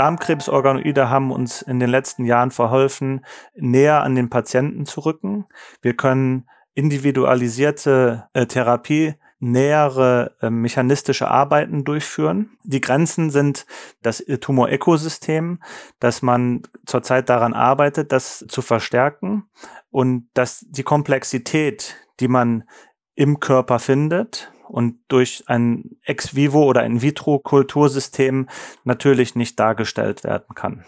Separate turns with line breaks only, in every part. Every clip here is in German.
Darmkrebsorganoide haben uns in den letzten Jahren verholfen, näher an den Patienten zu rücken. Wir können individualisierte äh, Therapie nähere äh, mechanistische Arbeiten durchführen. Die Grenzen sind das Tumorökosystem, dass man zurzeit daran arbeitet, das zu verstärken und dass die Komplexität, die man im Körper findet und durch ein Ex vivo oder In vitro Kultursystem natürlich nicht dargestellt werden kann.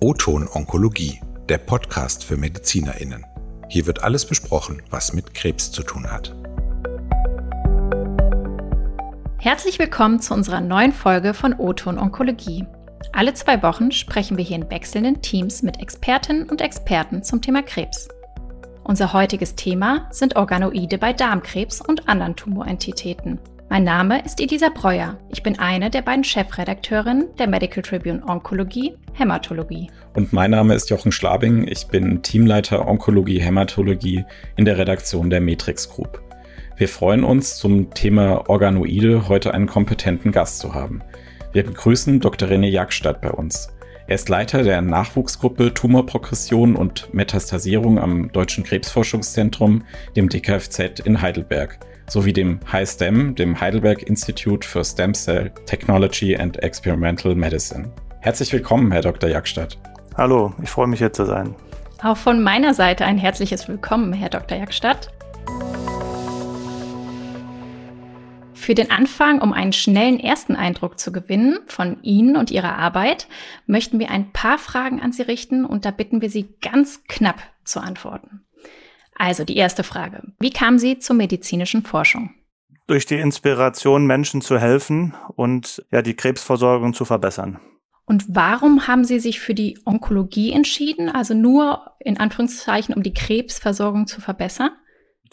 O-Ton Onkologie, der Podcast für Medizinerinnen. Hier wird alles besprochen, was mit Krebs zu tun hat.
Herzlich willkommen zu unserer neuen Folge von O-Ton Onkologie. Alle zwei Wochen sprechen wir hier in wechselnden Teams mit Expertinnen und Experten zum Thema Krebs. Unser heutiges Thema sind Organoide bei Darmkrebs und anderen Tumorentitäten. Mein Name ist Elisa Breuer. Ich bin eine der beiden Chefredakteurinnen der Medical Tribune Onkologie, Hämatologie.
Und mein Name ist Jochen Schlabing. Ich bin Teamleiter Onkologie, Hämatologie in der Redaktion der Matrix Group. Wir freuen uns, zum Thema Organoide heute einen kompetenten Gast zu haben. Wir begrüßen Dr. René Jagstadt bei uns. Er ist Leiter der Nachwuchsgruppe Tumorprogression und Metastasierung am Deutschen Krebsforschungszentrum, dem DKFZ in Heidelberg sowie dem HiSTEM, dem Heidelberg Institute for Stem Cell Technology and Experimental Medicine. Herzlich willkommen, Herr Dr. Jagstadt.
Hallo, ich freue mich hier zu sein.
Auch von meiner Seite ein herzliches Willkommen, Herr Dr. Jagstadt. Für den Anfang, um einen schnellen ersten Eindruck zu gewinnen von Ihnen und Ihrer Arbeit, möchten wir ein paar Fragen an Sie richten und da bitten wir Sie ganz knapp zu antworten. Also die erste Frage. Wie kam sie zur medizinischen Forschung?
Durch die Inspiration, Menschen zu helfen und ja, die Krebsversorgung zu verbessern.
Und warum haben Sie sich für die Onkologie entschieden? Also nur in Anführungszeichen, um die Krebsversorgung zu verbessern?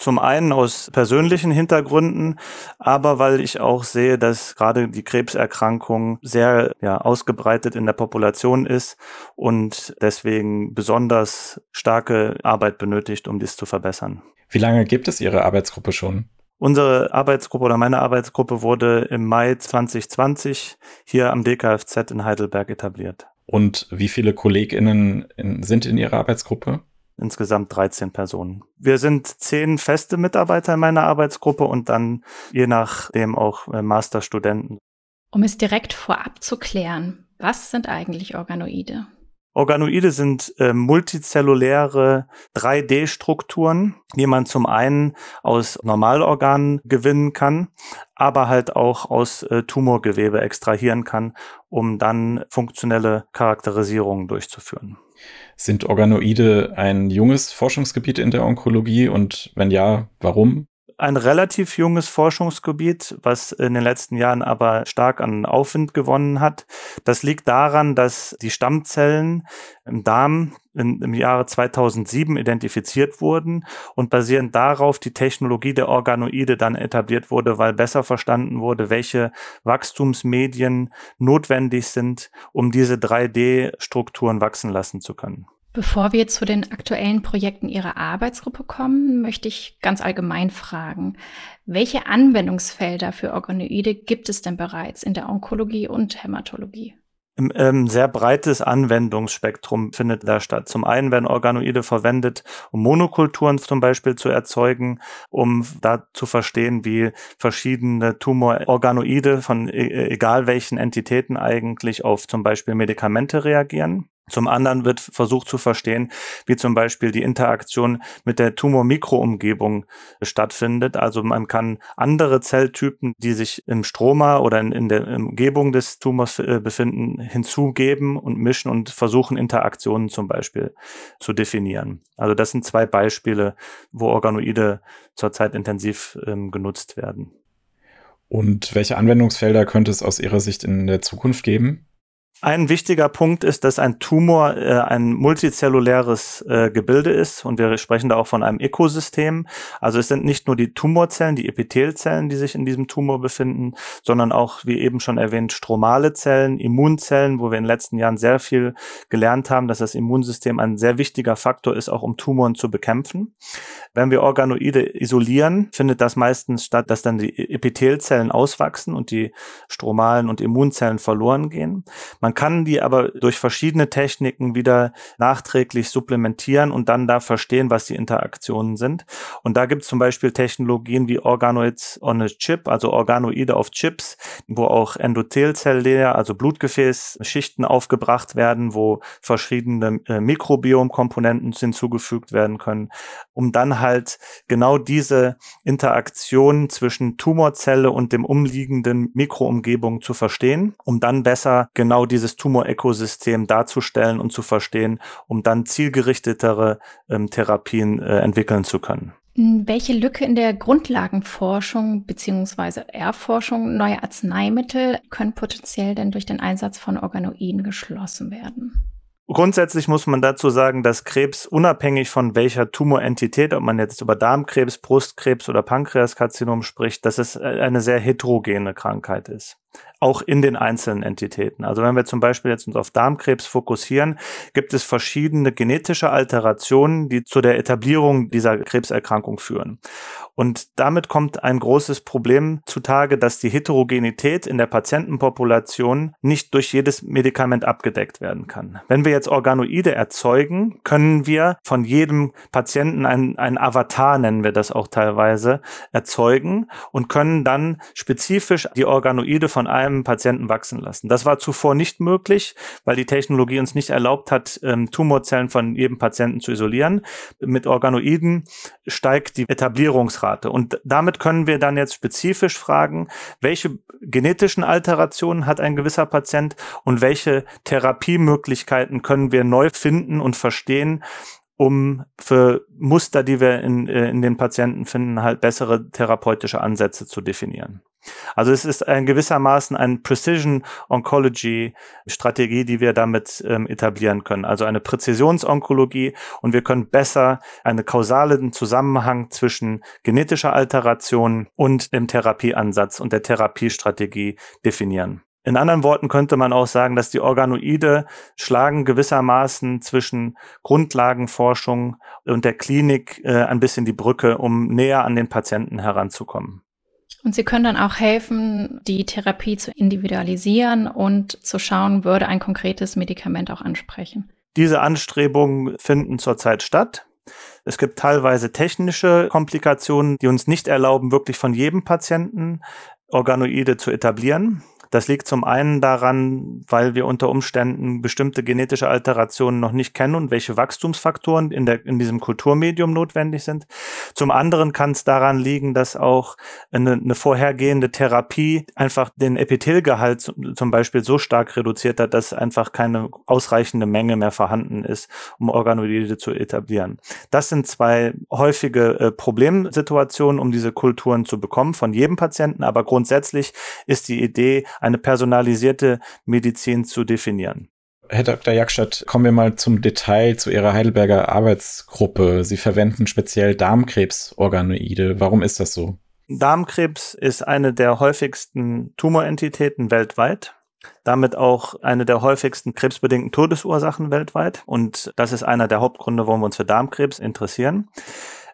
Zum einen aus persönlichen Hintergründen, aber weil ich auch sehe, dass gerade die Krebserkrankung sehr ja, ausgebreitet in der Population ist und deswegen besonders starke Arbeit benötigt, um dies zu verbessern.
Wie lange gibt es Ihre Arbeitsgruppe schon?
Unsere Arbeitsgruppe oder meine Arbeitsgruppe wurde im Mai 2020 hier am DKFZ in Heidelberg etabliert.
Und wie viele KollegInnen sind in Ihrer Arbeitsgruppe?
Insgesamt 13 Personen. Wir sind zehn feste Mitarbeiter in meiner Arbeitsgruppe und dann je nachdem auch äh, Masterstudenten.
Um es direkt vorab zu klären, was sind eigentlich Organoide?
Organoide sind äh, multizelluläre 3D-Strukturen, die man zum einen aus Normalorganen gewinnen kann, aber halt auch aus äh, Tumorgewebe extrahieren kann, um dann funktionelle Charakterisierungen durchzuführen.
Sind Organoide ein junges Forschungsgebiet in der Onkologie und wenn ja, warum?
Ein relativ junges Forschungsgebiet, was in den letzten Jahren aber stark an Aufwind gewonnen hat. Das liegt daran, dass die Stammzellen im Darm in, im Jahre 2007 identifiziert wurden und basierend darauf die Technologie der Organoide dann etabliert wurde, weil besser verstanden wurde, welche Wachstumsmedien notwendig sind, um diese 3D-Strukturen wachsen lassen zu können.
Bevor wir zu den aktuellen Projekten Ihrer Arbeitsgruppe kommen, möchte ich ganz allgemein fragen, welche Anwendungsfelder für Organoide gibt es denn bereits in der Onkologie und Hämatologie?
Ein ähm, sehr breites Anwendungsspektrum findet da statt. Zum einen werden Organoide verwendet, um Monokulturen zum Beispiel zu erzeugen, um da zu verstehen, wie verschiedene Tumororganoide von e egal welchen Entitäten eigentlich auf zum Beispiel Medikamente reagieren. Zum anderen wird versucht zu verstehen, wie zum Beispiel die Interaktion mit der Tumormikroumgebung stattfindet. Also man kann andere Zelltypen, die sich im Stroma oder in, in der Umgebung des Tumors äh, befinden, hinzugeben und mischen und versuchen, Interaktionen zum Beispiel zu definieren. Also das sind zwei Beispiele, wo Organoide zurzeit intensiv ähm, genutzt werden.
Und welche Anwendungsfelder könnte es aus Ihrer Sicht in der Zukunft geben?
Ein wichtiger Punkt ist, dass ein Tumor äh, ein multizelluläres äh, Gebilde ist und wir sprechen da auch von einem Ökosystem. Also es sind nicht nur die Tumorzellen, die Epithelzellen, die sich in diesem Tumor befinden, sondern auch, wie eben schon erwähnt, stromale Zellen, Immunzellen, wo wir in den letzten Jahren sehr viel gelernt haben, dass das Immunsystem ein sehr wichtiger Faktor ist, auch um Tumoren zu bekämpfen. Wenn wir Organoide isolieren, findet das meistens statt, dass dann die Epithelzellen auswachsen und die stromalen und Immunzellen verloren gehen. Man man kann die aber durch verschiedene Techniken wieder nachträglich supplementieren und dann da verstehen, was die Interaktionen sind. Und da gibt es zum Beispiel Technologien wie Organoids on a Chip, also Organoide auf Chips, wo auch Endothelzelllayer, also Blutgefäßschichten aufgebracht werden, wo verschiedene äh, Mikrobiomkomponenten hinzugefügt werden können, um dann halt genau diese Interaktion zwischen Tumorzelle und dem umliegenden Mikroumgebung zu verstehen, um dann besser genau diese dieses Tumorökosystem darzustellen und zu verstehen, um dann zielgerichtetere ähm, Therapien äh, entwickeln zu können.
Welche Lücke in der Grundlagenforschung bzw. Erforschung neuer Arzneimittel können potenziell denn durch den Einsatz von Organoiden geschlossen werden?
Grundsätzlich muss man dazu sagen, dass Krebs unabhängig von welcher Tumorentität, ob man jetzt über Darmkrebs, Brustkrebs oder Pankreaskarzinom spricht, dass es eine sehr heterogene Krankheit ist auch in den einzelnen Entitäten. Also wenn wir zum Beispiel jetzt uns auf Darmkrebs fokussieren, gibt es verschiedene genetische Alterationen, die zu der Etablierung dieser Krebserkrankung führen. Und damit kommt ein großes Problem zutage, dass die Heterogenität in der Patientenpopulation nicht durch jedes Medikament abgedeckt werden kann. Wenn wir jetzt Organoide erzeugen, können wir von jedem Patienten ein, ein Avatar, nennen wir das auch teilweise, erzeugen und können dann spezifisch die Organoide von einem Patienten wachsen lassen. Das war zuvor nicht möglich, weil die Technologie uns nicht erlaubt hat, ähm, Tumorzellen von jedem Patienten zu isolieren. Mit Organoiden steigt die Etablierungsrate. Und damit können wir dann jetzt spezifisch fragen, welche genetischen Alterationen hat ein gewisser Patient und welche Therapiemöglichkeiten können wir neu finden und verstehen, um für Muster, die wir in, äh, in den Patienten finden, halt bessere therapeutische Ansätze zu definieren. Also es ist ein gewissermaßen ein Precision Oncology Strategie, die wir damit ähm, etablieren können. Also eine Präzisionsonkologie und wir können besser einen kausalen Zusammenhang zwischen genetischer Alteration und dem Therapieansatz und der Therapiestrategie definieren. In anderen Worten könnte man auch sagen, dass die Organoide schlagen gewissermaßen zwischen Grundlagenforschung und der Klinik äh, ein bisschen die Brücke, um näher an den Patienten heranzukommen.
Und Sie können dann auch helfen, die Therapie zu individualisieren und zu schauen, würde ein konkretes Medikament auch ansprechen.
Diese Anstrebungen finden zurzeit statt. Es gibt teilweise technische Komplikationen, die uns nicht erlauben, wirklich von jedem Patienten Organoide zu etablieren. Das liegt zum einen daran, weil wir unter Umständen bestimmte genetische Alterationen noch nicht kennen und welche Wachstumsfaktoren in, der, in diesem Kulturmedium notwendig sind. Zum anderen kann es daran liegen, dass auch eine, eine vorhergehende Therapie einfach den Epithelgehalt zum Beispiel so stark reduziert hat, dass einfach keine ausreichende Menge mehr vorhanden ist, um Organoide zu etablieren. Das sind zwei häufige äh, Problemsituationen, um diese Kulturen zu bekommen von jedem Patienten, aber grundsätzlich ist die Idee, eine personalisierte Medizin zu definieren.
Herr Dr. Jakstadt, kommen wir mal zum Detail zu Ihrer Heidelberger Arbeitsgruppe. Sie verwenden speziell Darmkrebsorganoide. Warum ist das so?
Darmkrebs ist eine der häufigsten Tumorentitäten weltweit. Damit auch eine der häufigsten krebsbedingten Todesursachen weltweit. Und das ist einer der Hauptgründe, warum wir uns für Darmkrebs interessieren.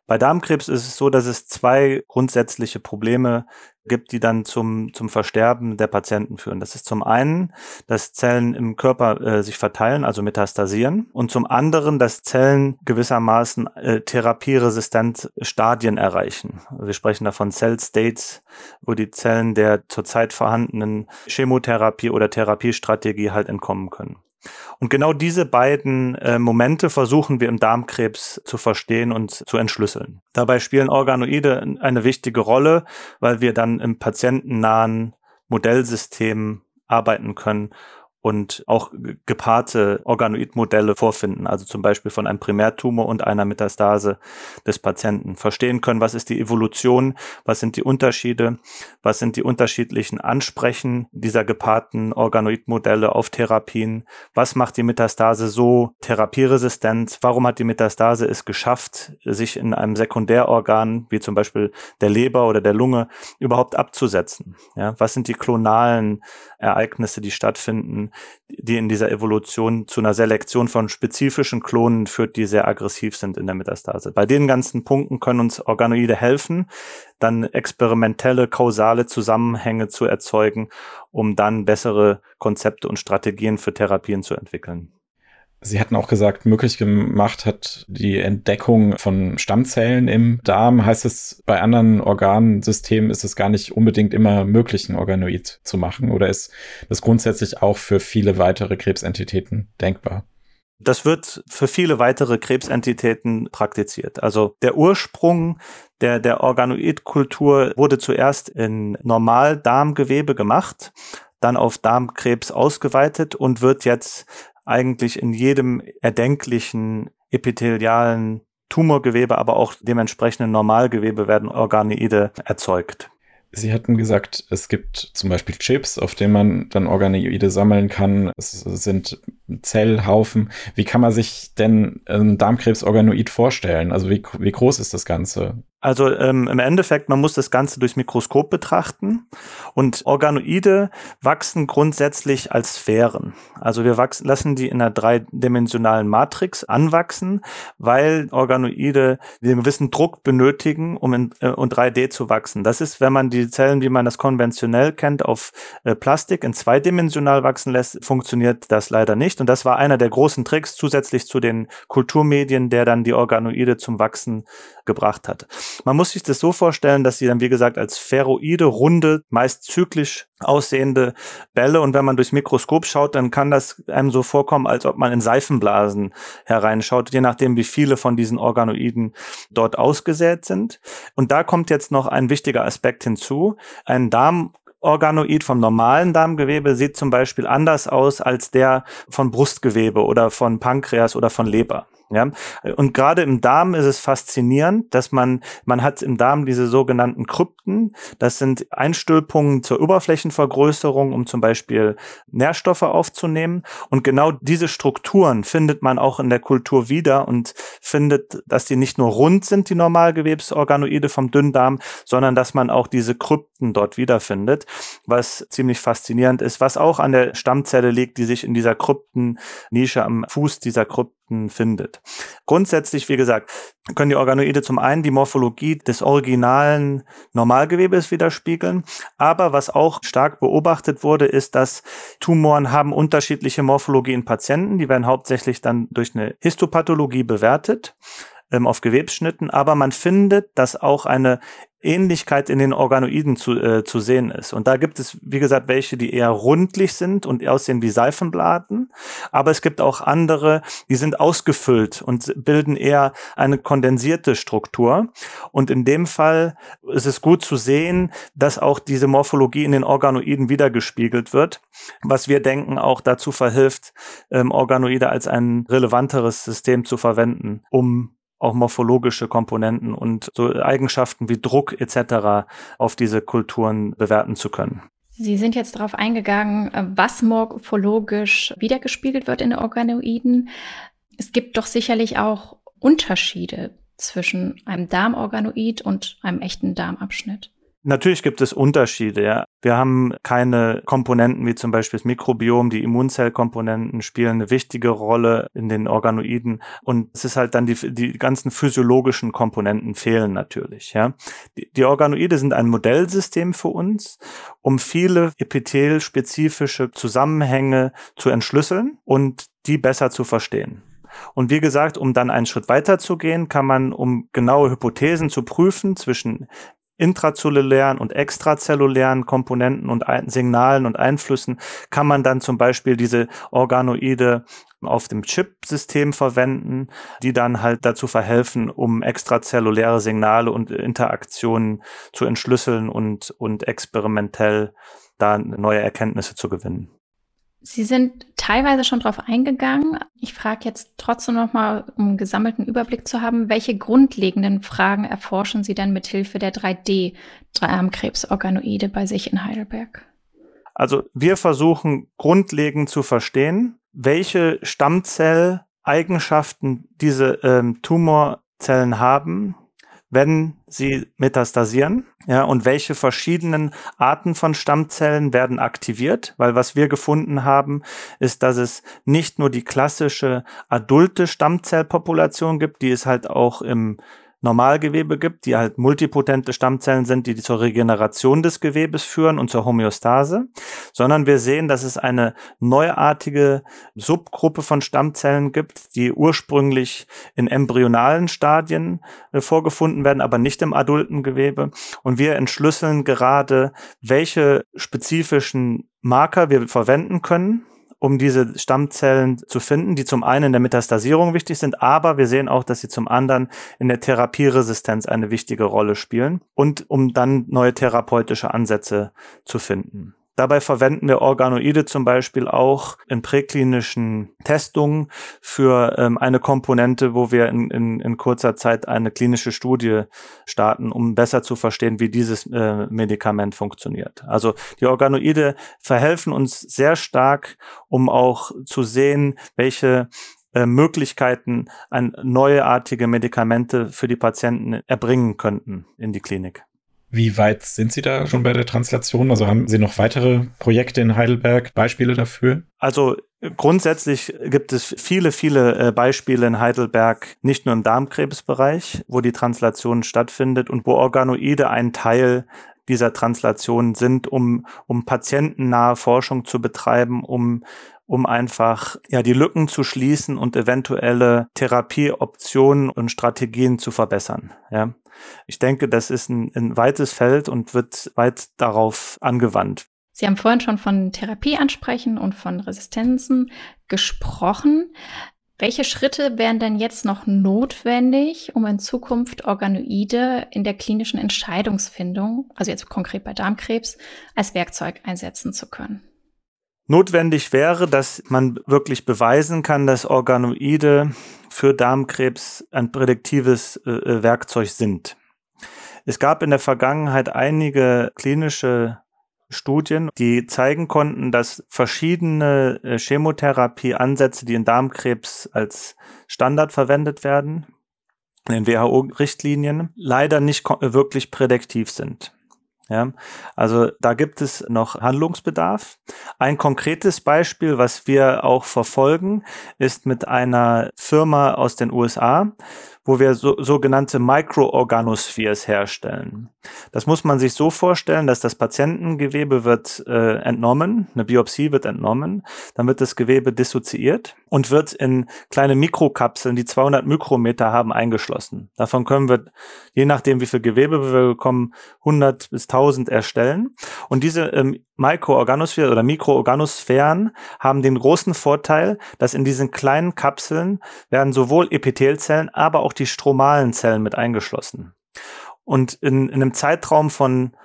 Bei Darmkrebs ist es so, dass es zwei grundsätzliche Probleme gibt, die dann zum, zum Versterben der Patienten führen. Das ist zum einen, dass Zellen im Körper äh, sich verteilen, also metastasieren, und zum anderen, dass Zellen gewissermaßen äh, therapieresistent Stadien erreichen. Wir sprechen davon Cell States, wo die Zellen der zurzeit vorhandenen Chemotherapie oder Therapiestrategie halt entkommen können. Und genau diese beiden äh, Momente versuchen wir im Darmkrebs zu verstehen und zu entschlüsseln. Dabei spielen Organoide eine wichtige Rolle, weil wir dann im patientennahen Modellsystem arbeiten können und auch gepaarte Organoidmodelle vorfinden, also zum Beispiel von einem Primärtumor und einer Metastase des Patienten. Verstehen können, was ist die Evolution, was sind die Unterschiede, was sind die unterschiedlichen Ansprechen dieser gepaarten Organoidmodelle auf Therapien, was macht die Metastase so therapieresistent, warum hat die Metastase es geschafft, sich in einem Sekundärorgan, wie zum Beispiel der Leber oder der Lunge, überhaupt abzusetzen. Ja, was sind die klonalen Ereignisse, die stattfinden, die in dieser Evolution zu einer Selektion von spezifischen Klonen führt, die sehr aggressiv sind in der Metastase. Bei den ganzen Punkten können uns Organoide helfen, dann experimentelle, kausale Zusammenhänge zu erzeugen, um dann bessere Konzepte und Strategien für Therapien zu entwickeln.
Sie hatten auch gesagt, möglich gemacht hat die Entdeckung von Stammzellen im Darm. Heißt es, bei anderen Organsystemen ist es gar nicht unbedingt immer möglich, ein Organoid zu machen? Oder ist das grundsätzlich auch für viele weitere Krebsentitäten denkbar?
Das wird für viele weitere Krebsentitäten praktiziert. Also der Ursprung der, der Organoidkultur wurde zuerst in Normaldarmgewebe gemacht, dann auf Darmkrebs ausgeweitet und wird jetzt eigentlich in jedem erdenklichen epithelialen Tumorgewebe, aber auch dementsprechenden Normalgewebe werden Organoide erzeugt.
Sie hatten gesagt, es gibt zum Beispiel Chips, auf denen man dann Organoide sammeln kann. Es sind Zellhaufen. Wie kann man sich denn ein Darmkrebsorganoid vorstellen? Also wie, wie groß ist das Ganze?
Also ähm, im Endeffekt, man muss das Ganze durchs Mikroskop betrachten und Organoide wachsen grundsätzlich als Sphären. Also wir wachsen, lassen die in einer dreidimensionalen Matrix anwachsen, weil Organoide einen gewissen Druck benötigen, um in, äh, um 3D zu wachsen. Das ist, wenn man die Zellen, wie man das konventionell kennt, auf äh, Plastik in zweidimensional wachsen lässt, funktioniert das leider nicht. Und das war einer der großen Tricks zusätzlich zu den Kulturmedien, der dann die Organoide zum Wachsen gebracht hat. Man muss sich das so vorstellen, dass sie dann, wie gesagt, als Ferroide, runde, meist zyklisch aussehende Bälle und wenn man durchs Mikroskop schaut, dann kann das einem so vorkommen, als ob man in Seifenblasen hereinschaut, je nachdem, wie viele von diesen Organoiden dort ausgesät sind. Und da kommt jetzt noch ein wichtiger Aspekt hinzu. Ein Darm Organoid vom normalen Darmgewebe sieht zum Beispiel anders aus als der von Brustgewebe oder von Pankreas oder von Leber. Ja, und gerade im Darm ist es faszinierend, dass man, man hat im Darm diese sogenannten Krypten. Das sind Einstülpungen zur Oberflächenvergrößerung, um zum Beispiel Nährstoffe aufzunehmen. Und genau diese Strukturen findet man auch in der Kultur wieder und findet, dass die nicht nur rund sind, die Normalgewebsorganoide vom Dünndarm, sondern dass man auch diese Krypten dort wiederfindet, was ziemlich faszinierend ist, was auch an der Stammzelle liegt, die sich in dieser Kryptennische am Fuß dieser Krypten findet. Grundsätzlich, wie gesagt, können die Organoide zum einen die Morphologie des originalen Normalgewebes widerspiegeln, aber was auch stark beobachtet wurde, ist, dass Tumoren haben unterschiedliche Morphologie in Patienten, die werden hauptsächlich dann durch eine Histopathologie bewertet ähm, auf Gewebsschnitten, aber man findet, dass auch eine Ähnlichkeit in den Organoiden zu, äh, zu sehen ist. Und da gibt es, wie gesagt, welche, die eher rundlich sind und aussehen wie Seifenbladen. Aber es gibt auch andere, die sind ausgefüllt und bilden eher eine kondensierte Struktur. Und in dem Fall ist es gut zu sehen, dass auch diese Morphologie in den Organoiden wiedergespiegelt wird, was wir denken auch dazu verhilft, ähm, Organoide als ein relevanteres System zu verwenden, um auch morphologische Komponenten und so Eigenschaften wie Druck etc. auf diese Kulturen bewerten zu können.
Sie sind jetzt darauf eingegangen, was morphologisch wiedergespiegelt wird in den Organoiden. Es gibt doch sicherlich auch Unterschiede zwischen einem Darmorganoid und einem echten Darmabschnitt.
Natürlich gibt es Unterschiede. Ja. Wir haben keine Komponenten wie zum Beispiel das Mikrobiom, die Immunzellkomponenten spielen eine wichtige Rolle in den Organoiden und es ist halt dann die, die ganzen physiologischen Komponenten fehlen natürlich. Ja. Die, die Organoide sind ein Modellsystem für uns, um viele epithelspezifische Zusammenhänge zu entschlüsseln und die besser zu verstehen. Und wie gesagt, um dann einen Schritt weiter zu gehen, kann man, um genaue Hypothesen zu prüfen zwischen intrazellulären und extrazellulären Komponenten und Signalen und Einflüssen kann man dann zum Beispiel diese Organoide auf dem Chip-System verwenden, die dann halt dazu verhelfen, um extrazelluläre Signale und Interaktionen zu entschlüsseln und, und experimentell da neue Erkenntnisse zu gewinnen.
Sie sind teilweise schon darauf eingegangen. Ich frage jetzt trotzdem nochmal, um einen gesammelten Überblick zu haben, welche grundlegenden Fragen erforschen Sie denn mithilfe der 3D-Darmkrebsorganoide bei sich in Heidelberg?
Also wir versuchen grundlegend zu verstehen, welche Stammzelleigenschaften diese ähm, Tumorzellen haben, wenn sie metastasieren, ja, und welche verschiedenen Arten von Stammzellen werden aktiviert, weil was wir gefunden haben, ist, dass es nicht nur die klassische adulte Stammzellpopulation gibt, die es halt auch im Normalgewebe gibt, die halt multipotente Stammzellen sind, die zur Regeneration des Gewebes führen und zur Homöostase, sondern wir sehen, dass es eine neuartige Subgruppe von Stammzellen gibt, die ursprünglich in embryonalen Stadien äh, vorgefunden werden, aber nicht im adulten Gewebe. Und wir entschlüsseln gerade, welche spezifischen Marker wir verwenden können, um diese Stammzellen zu finden, die zum einen in der Metastasierung wichtig sind, aber wir sehen auch, dass sie zum anderen in der Therapieresistenz eine wichtige Rolle spielen und um dann neue therapeutische Ansätze zu finden. Dabei verwenden wir Organoide zum Beispiel auch in präklinischen Testungen für ähm, eine Komponente, wo wir in, in, in kurzer Zeit eine klinische Studie starten, um besser zu verstehen, wie dieses äh, Medikament funktioniert. Also die Organoide verhelfen uns sehr stark, um auch zu sehen, welche äh, Möglichkeiten an neuartige Medikamente für die Patienten erbringen könnten in die Klinik.
Wie weit sind Sie da schon bei der Translation? Also haben Sie noch weitere Projekte in Heidelberg, Beispiele dafür?
Also grundsätzlich gibt es viele, viele äh, Beispiele in Heidelberg, nicht nur im Darmkrebsbereich, wo die Translation stattfindet und wo Organoide ein Teil dieser Translation sind, um, um patientennahe Forschung zu betreiben, um um einfach ja die Lücken zu schließen und eventuelle Therapieoptionen und Strategien zu verbessern. Ja, ich denke, das ist ein, ein weites Feld und wird weit darauf angewandt.
Sie haben vorhin schon von Therapieansprechen und von Resistenzen gesprochen. Welche Schritte wären denn jetzt noch notwendig, um in Zukunft Organoide in der klinischen Entscheidungsfindung, also jetzt konkret bei Darmkrebs, als Werkzeug einsetzen zu können?
Notwendig wäre, dass man wirklich beweisen kann, dass Organoide für Darmkrebs ein prädiktives äh, äh, Werkzeug sind. Es gab in der Vergangenheit einige klinische Studien, die zeigen konnten, dass verschiedene äh, Chemotherapieansätze, die in Darmkrebs als Standard verwendet werden, in den WHO-Richtlinien, leider nicht wirklich prädiktiv sind. Ja, also da gibt es noch Handlungsbedarf. Ein konkretes Beispiel, was wir auch verfolgen, ist mit einer Firma aus den USA, wo wir so, sogenannte Microorganospheres herstellen. Das muss man sich so vorstellen, dass das Patientengewebe wird äh, entnommen, eine Biopsie wird entnommen, dann wird das Gewebe dissoziiert und wird in kleine Mikrokapseln, die 200 Mikrometer haben, eingeschlossen. Davon können wir, je nachdem wie viel Gewebe wir bekommen, 100 bis 1000 erstellen. Und diese ähm, Mikroorganosphären oder Mikroorganosphären haben den großen Vorteil, dass in diesen kleinen Kapseln werden sowohl Epithelzellen, aber auch die stromalen Zellen mit eingeschlossen. Und in, in einem Zeitraum von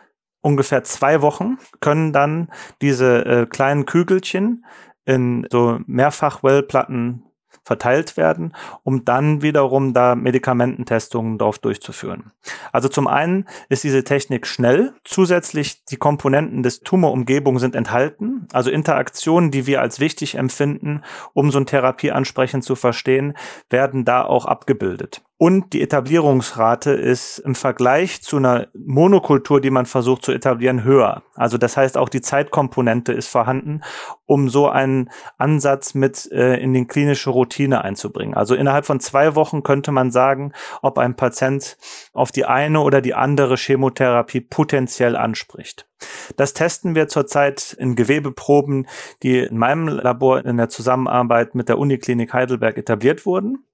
ungefähr zwei Wochen können dann diese äh, kleinen Kügelchen in so Mehrfach-Wellplatten verteilt werden, um dann wiederum da Medikamententestungen drauf durchzuführen. Also zum einen ist diese Technik schnell, zusätzlich die Komponenten des Tumorumgebung sind enthalten, also Interaktionen, die wir als wichtig empfinden, um so ein Therapieansprechen zu verstehen, werden da auch abgebildet. Und die Etablierungsrate ist im Vergleich zu einer Monokultur, die man versucht zu etablieren, höher. Also das heißt, auch die Zeitkomponente ist vorhanden, um so einen Ansatz mit äh, in die klinische Routine einzubringen. Also innerhalb von zwei Wochen könnte man sagen, ob ein Patient auf die eine oder die andere Chemotherapie potenziell anspricht. Das testen wir zurzeit in Gewebeproben, die in meinem Labor in der Zusammenarbeit mit der Uniklinik Heidelberg etabliert wurden.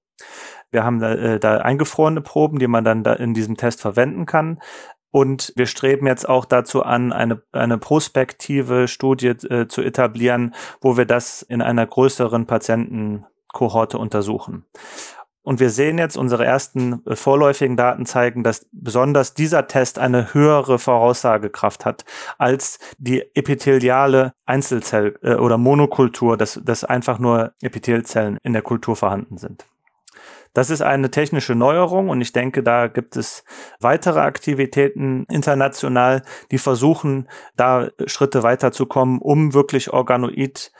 Wir haben da, äh, da eingefrorene Proben, die man dann da in diesem Test verwenden kann. Und wir streben jetzt auch dazu an, eine, eine prospektive Studie äh, zu etablieren, wo wir das in einer größeren Patientenkohorte untersuchen. Und wir sehen jetzt, unsere ersten äh, vorläufigen Daten zeigen, dass besonders dieser Test eine höhere Voraussagekraft hat als die epitheliale Einzelzell- äh, oder Monokultur, dass, dass einfach nur Epithelzellen in der Kultur vorhanden sind. Das ist eine technische Neuerung und ich denke, da gibt es weitere Aktivitäten international, die versuchen, da Schritte weiterzukommen, um wirklich Organoid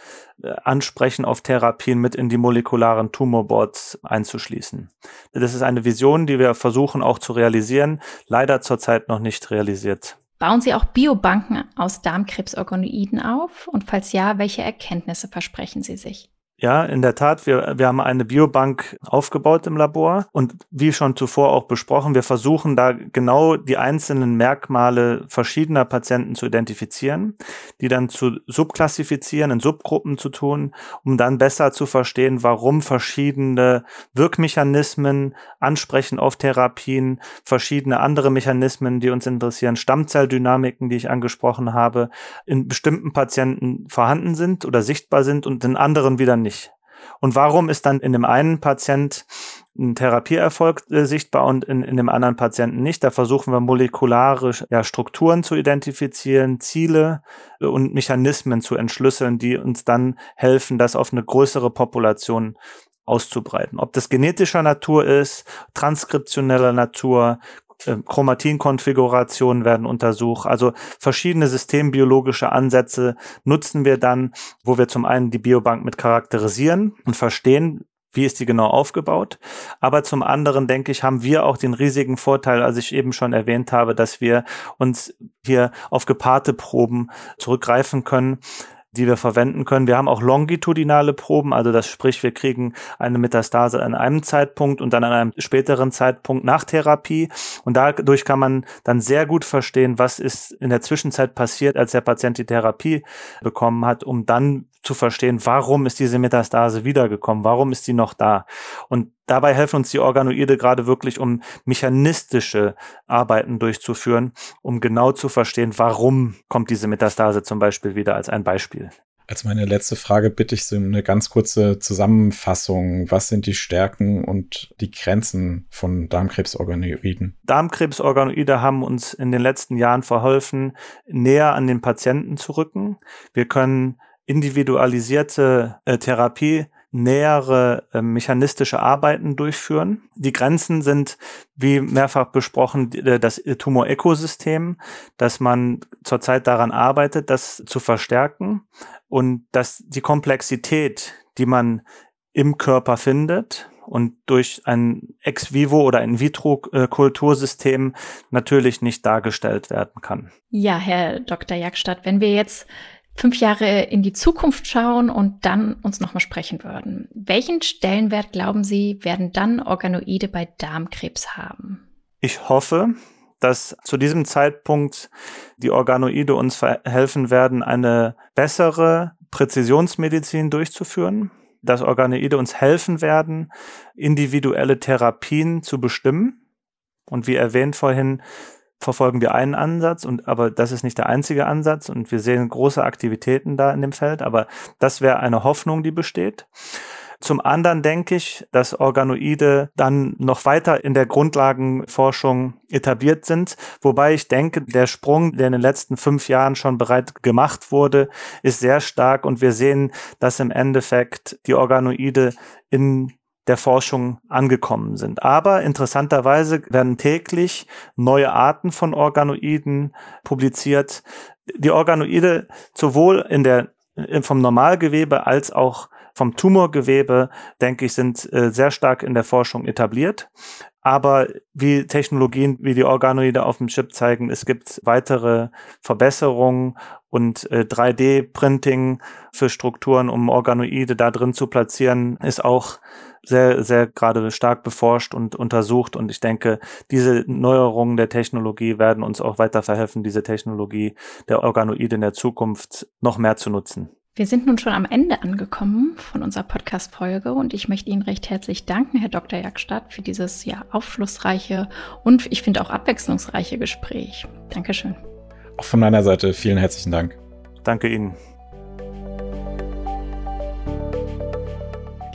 äh, ansprechen auf Therapien mit in die molekularen Tumorboards einzuschließen. Das ist eine Vision, die wir versuchen auch zu realisieren, leider zurzeit noch nicht realisiert.
Bauen Sie auch Biobanken aus Darmkrebsorganoiden auf? Und falls ja, welche Erkenntnisse versprechen Sie sich?
Ja, in der Tat. Wir, wir haben eine Biobank aufgebaut im Labor und wie schon zuvor auch besprochen, wir versuchen da genau die einzelnen Merkmale verschiedener Patienten zu identifizieren, die dann zu subklassifizieren, in Subgruppen zu tun, um dann besser zu verstehen, warum verschiedene Wirkmechanismen ansprechen auf Therapien, verschiedene andere Mechanismen, die uns interessieren, Stammzelldynamiken, die ich angesprochen habe, in bestimmten Patienten vorhanden sind oder sichtbar sind und in anderen wieder nicht. Und warum ist dann in dem einen Patient ein Therapieerfolg äh, sichtbar und in, in dem anderen Patienten nicht? Da versuchen wir molekulare ja, Strukturen zu identifizieren, Ziele äh, und Mechanismen zu entschlüsseln, die uns dann helfen, das auf eine größere Population auszubreiten. Ob das genetischer Natur ist, transkriptioneller Natur, Chromatinkonfigurationen werden untersucht. Also verschiedene systembiologische Ansätze nutzen wir dann, wo wir zum einen die Biobank mit charakterisieren und verstehen, wie ist die genau aufgebaut? Aber zum anderen, denke ich, haben wir auch den riesigen Vorteil, als ich eben schon erwähnt habe, dass wir uns hier auf gepaarte Proben zurückgreifen können die wir verwenden können. Wir haben auch longitudinale Proben, also das sprich, wir kriegen eine Metastase an einem Zeitpunkt und dann an einem späteren Zeitpunkt nach Therapie. Und dadurch kann man dann sehr gut verstehen, was ist in der Zwischenzeit passiert, als der Patient die Therapie bekommen hat, um dann zu verstehen, warum ist diese Metastase wiedergekommen, warum ist sie noch da. Und dabei helfen uns die Organoide gerade wirklich, um mechanistische Arbeiten durchzuführen, um genau zu verstehen, warum kommt diese Metastase zum Beispiel wieder als ein Beispiel.
Als meine letzte Frage bitte ich Sie um eine ganz kurze Zusammenfassung. Was sind die Stärken und die Grenzen von Darmkrebsorganoiden?
Darmkrebsorganoide haben uns in den letzten Jahren verholfen, näher an den Patienten zu rücken. Wir können individualisierte äh, Therapie nähere äh, mechanistische Arbeiten durchführen. Die Grenzen sind, wie mehrfach besprochen, äh, das Tumorökosystem, dass man zurzeit daran arbeitet, das zu verstärken und dass die Komplexität, die man im Körper findet, und durch ein ex vivo oder in vitro Kultursystem natürlich nicht dargestellt werden kann.
Ja, Herr Dr. Jagstadt, wenn wir jetzt fünf Jahre in die Zukunft schauen und dann uns nochmal sprechen würden. Welchen Stellenwert, glauben Sie, werden dann Organoide bei Darmkrebs haben?
Ich hoffe, dass zu diesem Zeitpunkt die Organoide uns helfen werden, eine bessere Präzisionsmedizin durchzuführen, dass Organoide uns helfen werden, individuelle Therapien zu bestimmen. Und wie erwähnt vorhin, verfolgen wir einen Ansatz und aber das ist nicht der einzige Ansatz und wir sehen große Aktivitäten da in dem Feld, aber das wäre eine Hoffnung, die besteht. Zum anderen denke ich, dass Organoide dann noch weiter in der Grundlagenforschung etabliert sind, wobei ich denke, der Sprung, der in den letzten fünf Jahren schon bereit gemacht wurde, ist sehr stark und wir sehen, dass im Endeffekt die Organoide in der Forschung angekommen sind. Aber interessanterweise werden täglich neue Arten von Organoiden publiziert. Die Organoide sowohl in der vom Normalgewebe als auch vom Tumorgewebe, denke ich, sind äh, sehr stark in der Forschung etabliert. Aber wie Technologien wie die Organoide auf dem Chip zeigen, es gibt weitere Verbesserungen und äh, 3D-Printing für Strukturen, um Organoide da drin zu platzieren, ist auch sehr, sehr gerade stark beforscht und untersucht. Und ich denke, diese Neuerungen der Technologie werden uns auch weiter verhelfen, diese Technologie der Organoide in der Zukunft noch mehr zu nutzen.
Wir sind nun schon am Ende angekommen von unserer Podcast-Folge und ich möchte Ihnen recht herzlich danken, Herr Dr. Jagstadt, für dieses ja aufschlussreiche und ich finde auch abwechslungsreiche Gespräch. Dankeschön.
Auch von meiner Seite vielen herzlichen Dank.
Danke Ihnen.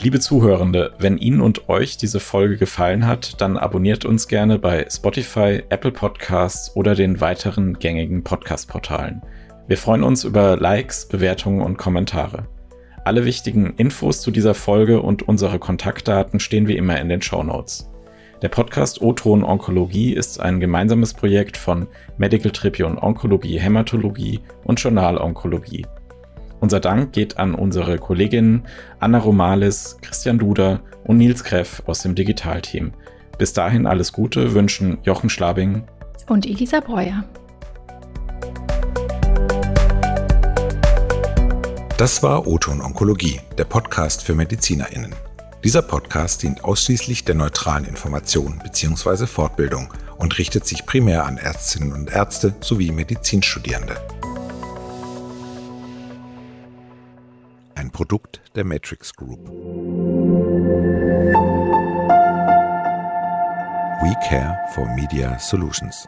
Liebe Zuhörende, wenn Ihnen und euch diese Folge gefallen hat, dann abonniert uns gerne bei Spotify, Apple Podcasts oder den weiteren gängigen Podcast-Portalen. Wir freuen uns über Likes, Bewertungen und Kommentare. Alle wichtigen Infos zu dieser Folge und unsere Kontaktdaten stehen wie immer in den Show Notes. Der Podcast O-Ton Onkologie ist ein gemeinsames Projekt von Medical Tribune Onkologie Hämatologie und Journal Onkologie. Unser Dank geht an unsere Kolleginnen Anna Romalis, Christian Duder und Nils Kreff aus dem Digitalteam. Bis dahin alles Gute wünschen Jochen Schlabing
und Elisa Breuer.
Das war Oton Onkologie, der Podcast für MedizinerInnen. Dieser Podcast dient ausschließlich der neutralen Information bzw. Fortbildung und richtet sich primär an Ärztinnen und Ärzte sowie Medizinstudierende. Ein Produkt der Matrix Group. We care for Media Solutions.